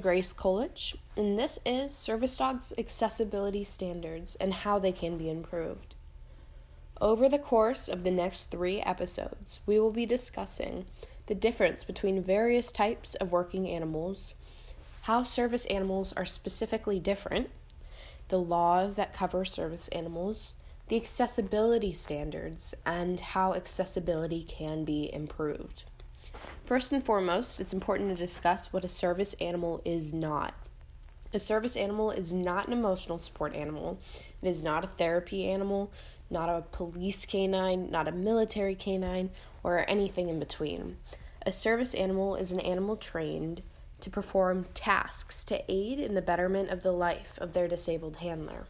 Grace Kolich, and this is Service Dogs Accessibility Standards and How They Can Be Improved. Over the course of the next three episodes, we will be discussing the difference between various types of working animals, how service animals are specifically different, the laws that cover service animals, the accessibility standards, and how accessibility can be improved. First and foremost, it's important to discuss what a service animal is not. A service animal is not an emotional support animal. It is not a therapy animal, not a police canine, not a military canine, or anything in between. A service animal is an animal trained to perform tasks to aid in the betterment of the life of their disabled handler.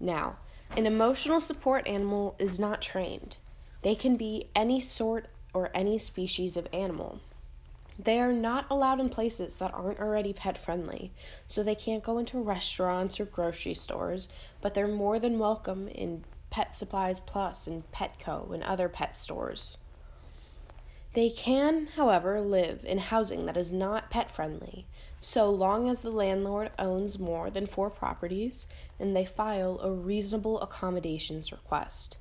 Now, an emotional support animal is not trained. They can be any sort or any species of animal. They are not allowed in places that aren't already pet friendly, so they can't go into restaurants or grocery stores, but they're more than welcome in Pet Supplies Plus and Petco and other pet stores. They can, however, live in housing that is not pet friendly, so long as the landlord owns more than four properties and they file a reasonable accommodations request.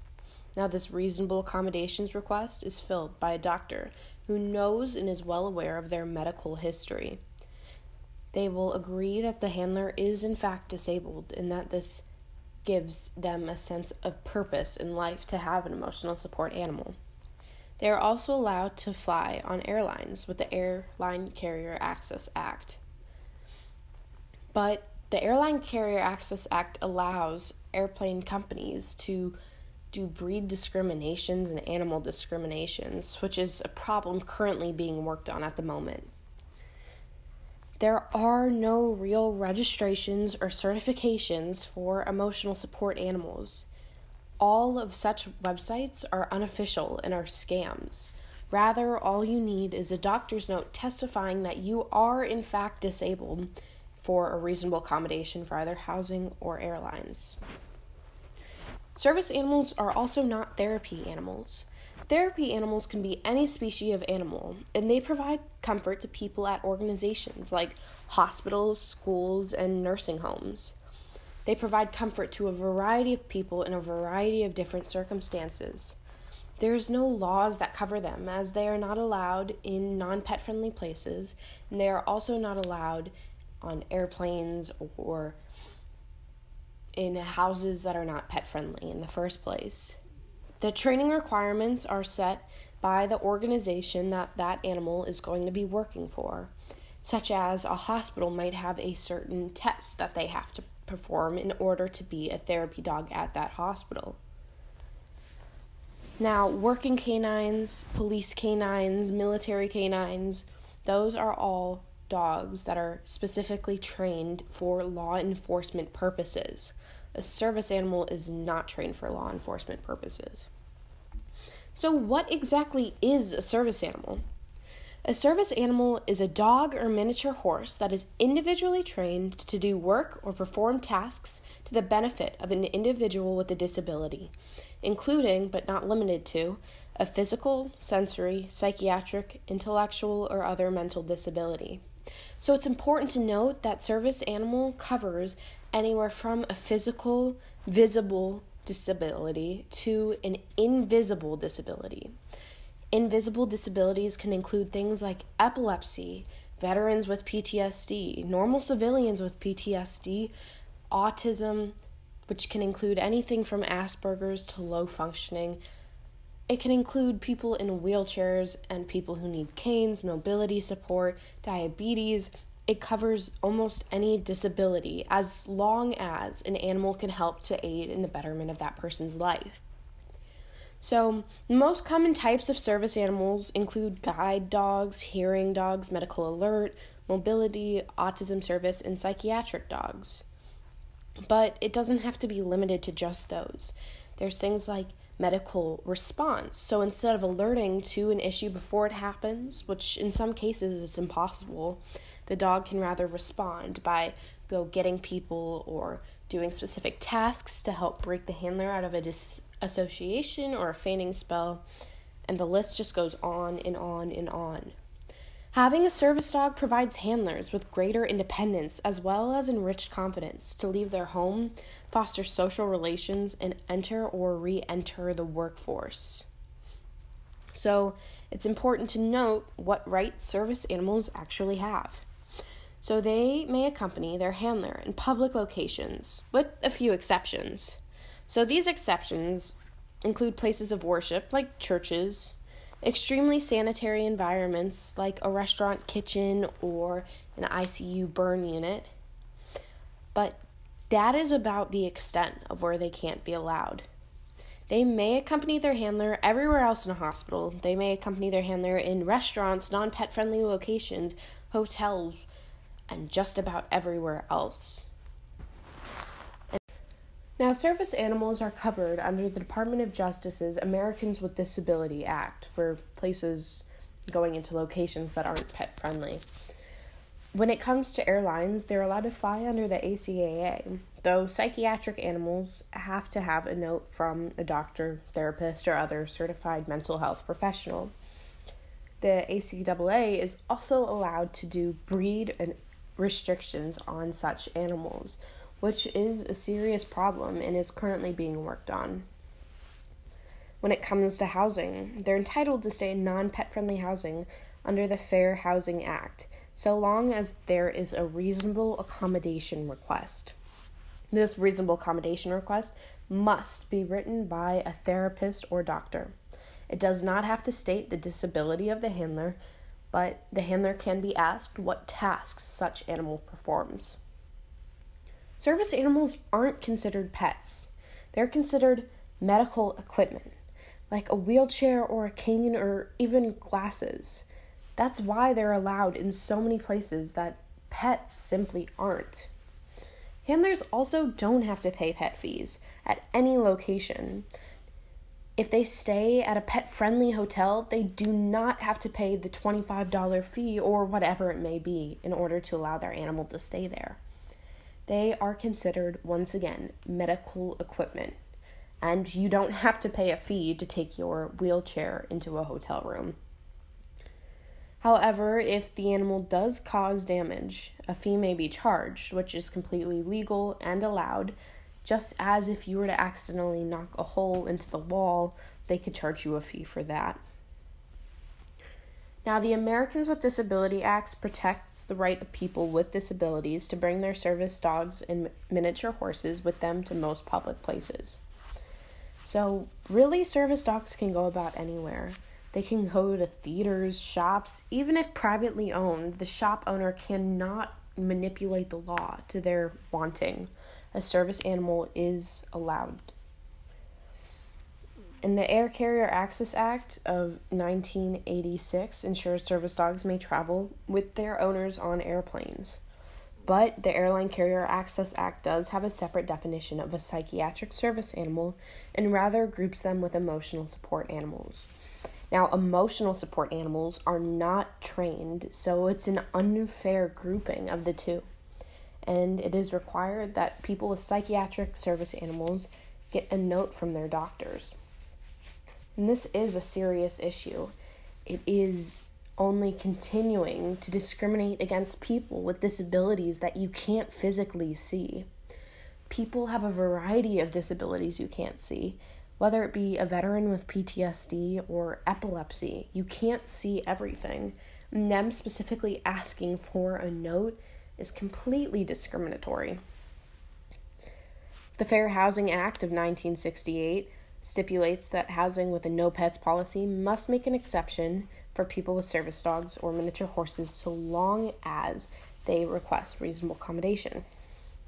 Now, this reasonable accommodations request is filled by a doctor who knows and is well aware of their medical history. They will agree that the handler is in fact disabled and that this gives them a sense of purpose in life to have an emotional support animal. They are also allowed to fly on airlines with the Airline Carrier Access Act. But the Airline Carrier Access Act allows airplane companies to do breed discriminations and animal discriminations, which is a problem currently being worked on at the moment. There are no real registrations or certifications for emotional support animals. All of such websites are unofficial and are scams. Rather, all you need is a doctor's note testifying that you are in fact disabled for a reasonable accommodation for either housing or airlines. Service animals are also not therapy animals. Therapy animals can be any species of animal, and they provide comfort to people at organizations like hospitals, schools, and nursing homes. They provide comfort to a variety of people in a variety of different circumstances. There's no laws that cover them, as they are not allowed in non pet friendly places, and they are also not allowed on airplanes or in houses that are not pet friendly in the first place. The training requirements are set by the organization that that animal is going to be working for, such as a hospital might have a certain test that they have to perform in order to be a therapy dog at that hospital. Now, working canines, police canines, military canines, those are all dogs that are specifically trained for law enforcement purposes. A service animal is not trained for law enforcement purposes. So, what exactly is a service animal? A service animal is a dog or miniature horse that is individually trained to do work or perform tasks to the benefit of an individual with a disability, including, but not limited to, a physical, sensory, psychiatric, intellectual, or other mental disability. So it's important to note that service animal covers anywhere from a physical, visible disability to an invisible disability. Invisible disabilities can include things like epilepsy, veterans with PTSD, normal civilians with PTSD, autism, which can include anything from Asperger's to low functioning, it can include people in wheelchairs and people who need canes, mobility support, diabetes. It covers almost any disability as long as an animal can help to aid in the betterment of that person's life. So, most common types of service animals include guide dogs, hearing dogs, medical alert, mobility, autism service, and psychiatric dogs. But it doesn't have to be limited to just those. There's things like medical response. So instead of alerting to an issue before it happens, which in some cases it's impossible, the dog can rather respond by go getting people or doing specific tasks to help break the handler out of a disassociation or a fainting spell, and the list just goes on and on and on. Having a service dog provides handlers with greater independence as well as enriched confidence to leave their home, foster social relations, and enter or re enter the workforce. So, it's important to note what rights service animals actually have. So, they may accompany their handler in public locations, with a few exceptions. So, these exceptions include places of worship like churches, extremely sanitary environments like a restaurant kitchen or an ICU burn unit. But that is about the extent of where they can't be allowed. They may accompany their handler everywhere else in a hospital. They may accompany their handler in restaurants, non pet friendly locations, hotels, and just about everywhere else. Now, service animals are covered under the Department of Justice's Americans with Disability Act for places going into locations that aren't pet friendly. When it comes to airlines, they're allowed to fly under the ACAA, though psychiatric animals have to have a note from a doctor, therapist, or other certified mental health professional. The ACAA is also allowed to do breed and restrictions on such animals which is a serious problem and is currently being worked on. When it comes to housing, they're entitled to stay in non pet friendly housing under the Fair Housing Act, so long as there is a reasonable accommodation request. This reasonable accommodation request must be written by a therapist or doctor. It does not have to state the disability of the handler, but the handler can be asked what tasks such animal performs. Service animals aren't considered pets, they're considered medical equipment, like a wheelchair or a cane or even glasses. That's why they're allowed in so many places that pets simply aren't. Handlers also don't have to pay pet fees at any location. If they stay at a pet friendly hotel, they do not have to pay the $25 fee or whatever it may be in order to allow their animal to stay there. They are considered, once again, medical equipment. And you don't have to pay a fee to take your wheelchair into a hotel room. However, if the animal does cause damage, a fee may be charged, which is completely legal and allowed, just as if you were to accidentally knock a hole into the wall, they could charge you a fee for that. Now, the Americans with Disability Acts protects the right of people with disabilities to bring their service dogs and miniature horses with them to most public places. So, really, service dogs can go about anywhere. They can go to theaters, shops, even if privately owned, the shop owner cannot manipulate the law to their wanting. A service animal is allowed in the Air Carrier Access Act of 1986 ensures service dogs may travel with their owners on airplanes. But the Airline Carrier Access Act does have a separate definition of a psychiatric service animal and rather groups them with emotional support animals. Now, emotional support animals are not trained, so it's an unfair grouping of the two. And it is required that people with psychiatric service animals get a note from their doctors. And this is a serious issue. It is only continuing to discriminate against people with disabilities that you can't physically see. People have a variety of disabilities you can't see, whether it be a veteran with PTSD or epilepsy. You can't see everything. Them specifically asking for a note is completely discriminatory. The Fair Housing Act of 1968 stipulates that housing with a no pets policy must make an exception for people with service dogs or miniature horses so long as they request reasonable accommodation.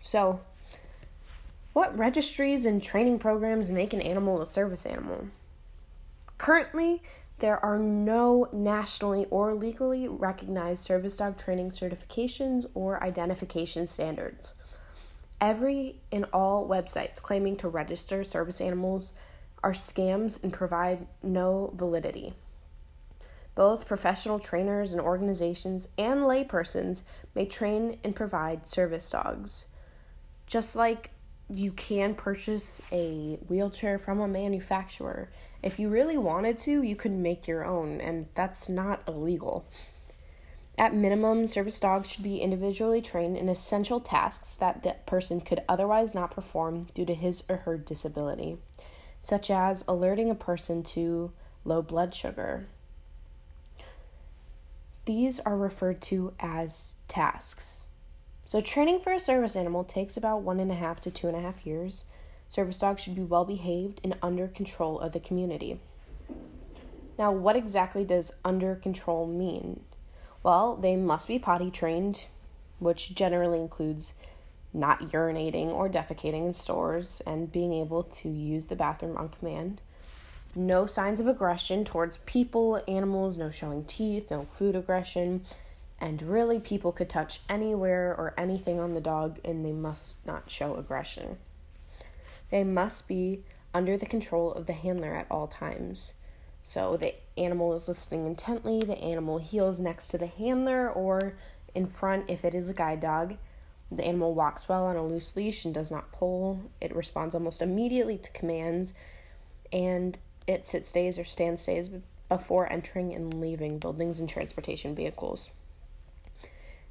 So, what registries and training programs make an animal a service animal? Currently, there are no nationally or legally recognized service dog training certifications or identification standards. Every and all websites claiming to register service animals are scams and provide no validity. Both professional trainers and organizations and laypersons may train and provide service dogs. Just like you can purchase a wheelchair from a manufacturer. If you really wanted to, you could make your own, and that's not illegal. At minimum, service dogs should be individually trained in essential tasks that the person could otherwise not perform due to his or her disability, such as alerting a person to low blood sugar. These are referred to as tasks. So, training for a service animal takes about one and a half to two and a half years. Service dogs should be well behaved and under control of the community. Now, what exactly does under control mean? Well, they must be potty trained, which generally includes not urinating or defecating in stores and being able to use the bathroom on command. No signs of aggression towards people, animals, no showing teeth, no food aggression. And really, people could touch anywhere or anything on the dog and they must not show aggression. They must be under the control of the handler at all times. So the animal is listening intently, the animal heels next to the handler or in front if it is a guide dog. The animal walks well on a loose leash and does not pull. It responds almost immediately to commands and it sit stays or stand stays before entering and leaving buildings and transportation vehicles.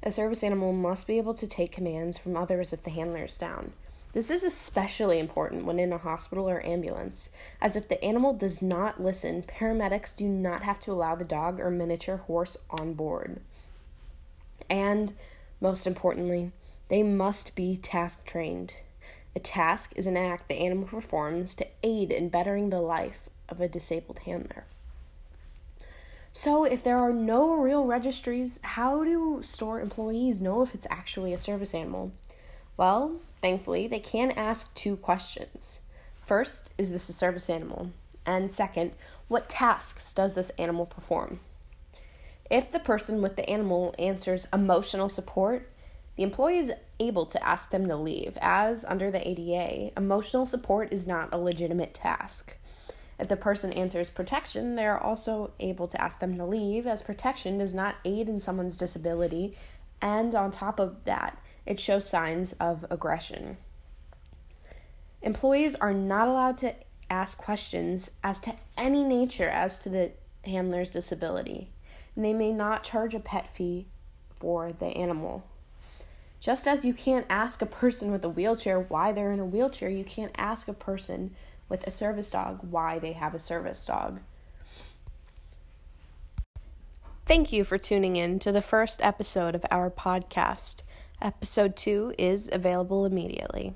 A service animal must be able to take commands from others if the handler is down. This is especially important when in a hospital or ambulance, as if the animal does not listen, paramedics do not have to allow the dog or miniature horse on board. And most importantly, they must be task trained. A task is an act the animal performs to aid in bettering the life of a disabled handler. So, if there are no real registries, how do store employees know if it's actually a service animal? Well, thankfully, they can ask two questions. First, is this a service animal? And second, what tasks does this animal perform? If the person with the animal answers emotional support, the employee is able to ask them to leave, as under the ADA, emotional support is not a legitimate task. If the person answers protection, they are also able to ask them to leave, as protection does not aid in someone's disability, and on top of that, it shows signs of aggression. Employees are not allowed to ask questions as to any nature as to the handler's disability, and they may not charge a pet fee for the animal. Just as you can't ask a person with a wheelchair why they're in a wheelchair, you can't ask a person with a service dog why they have a service dog. Thank you for tuning in to the first episode of our podcast. Episode 2 is available immediately.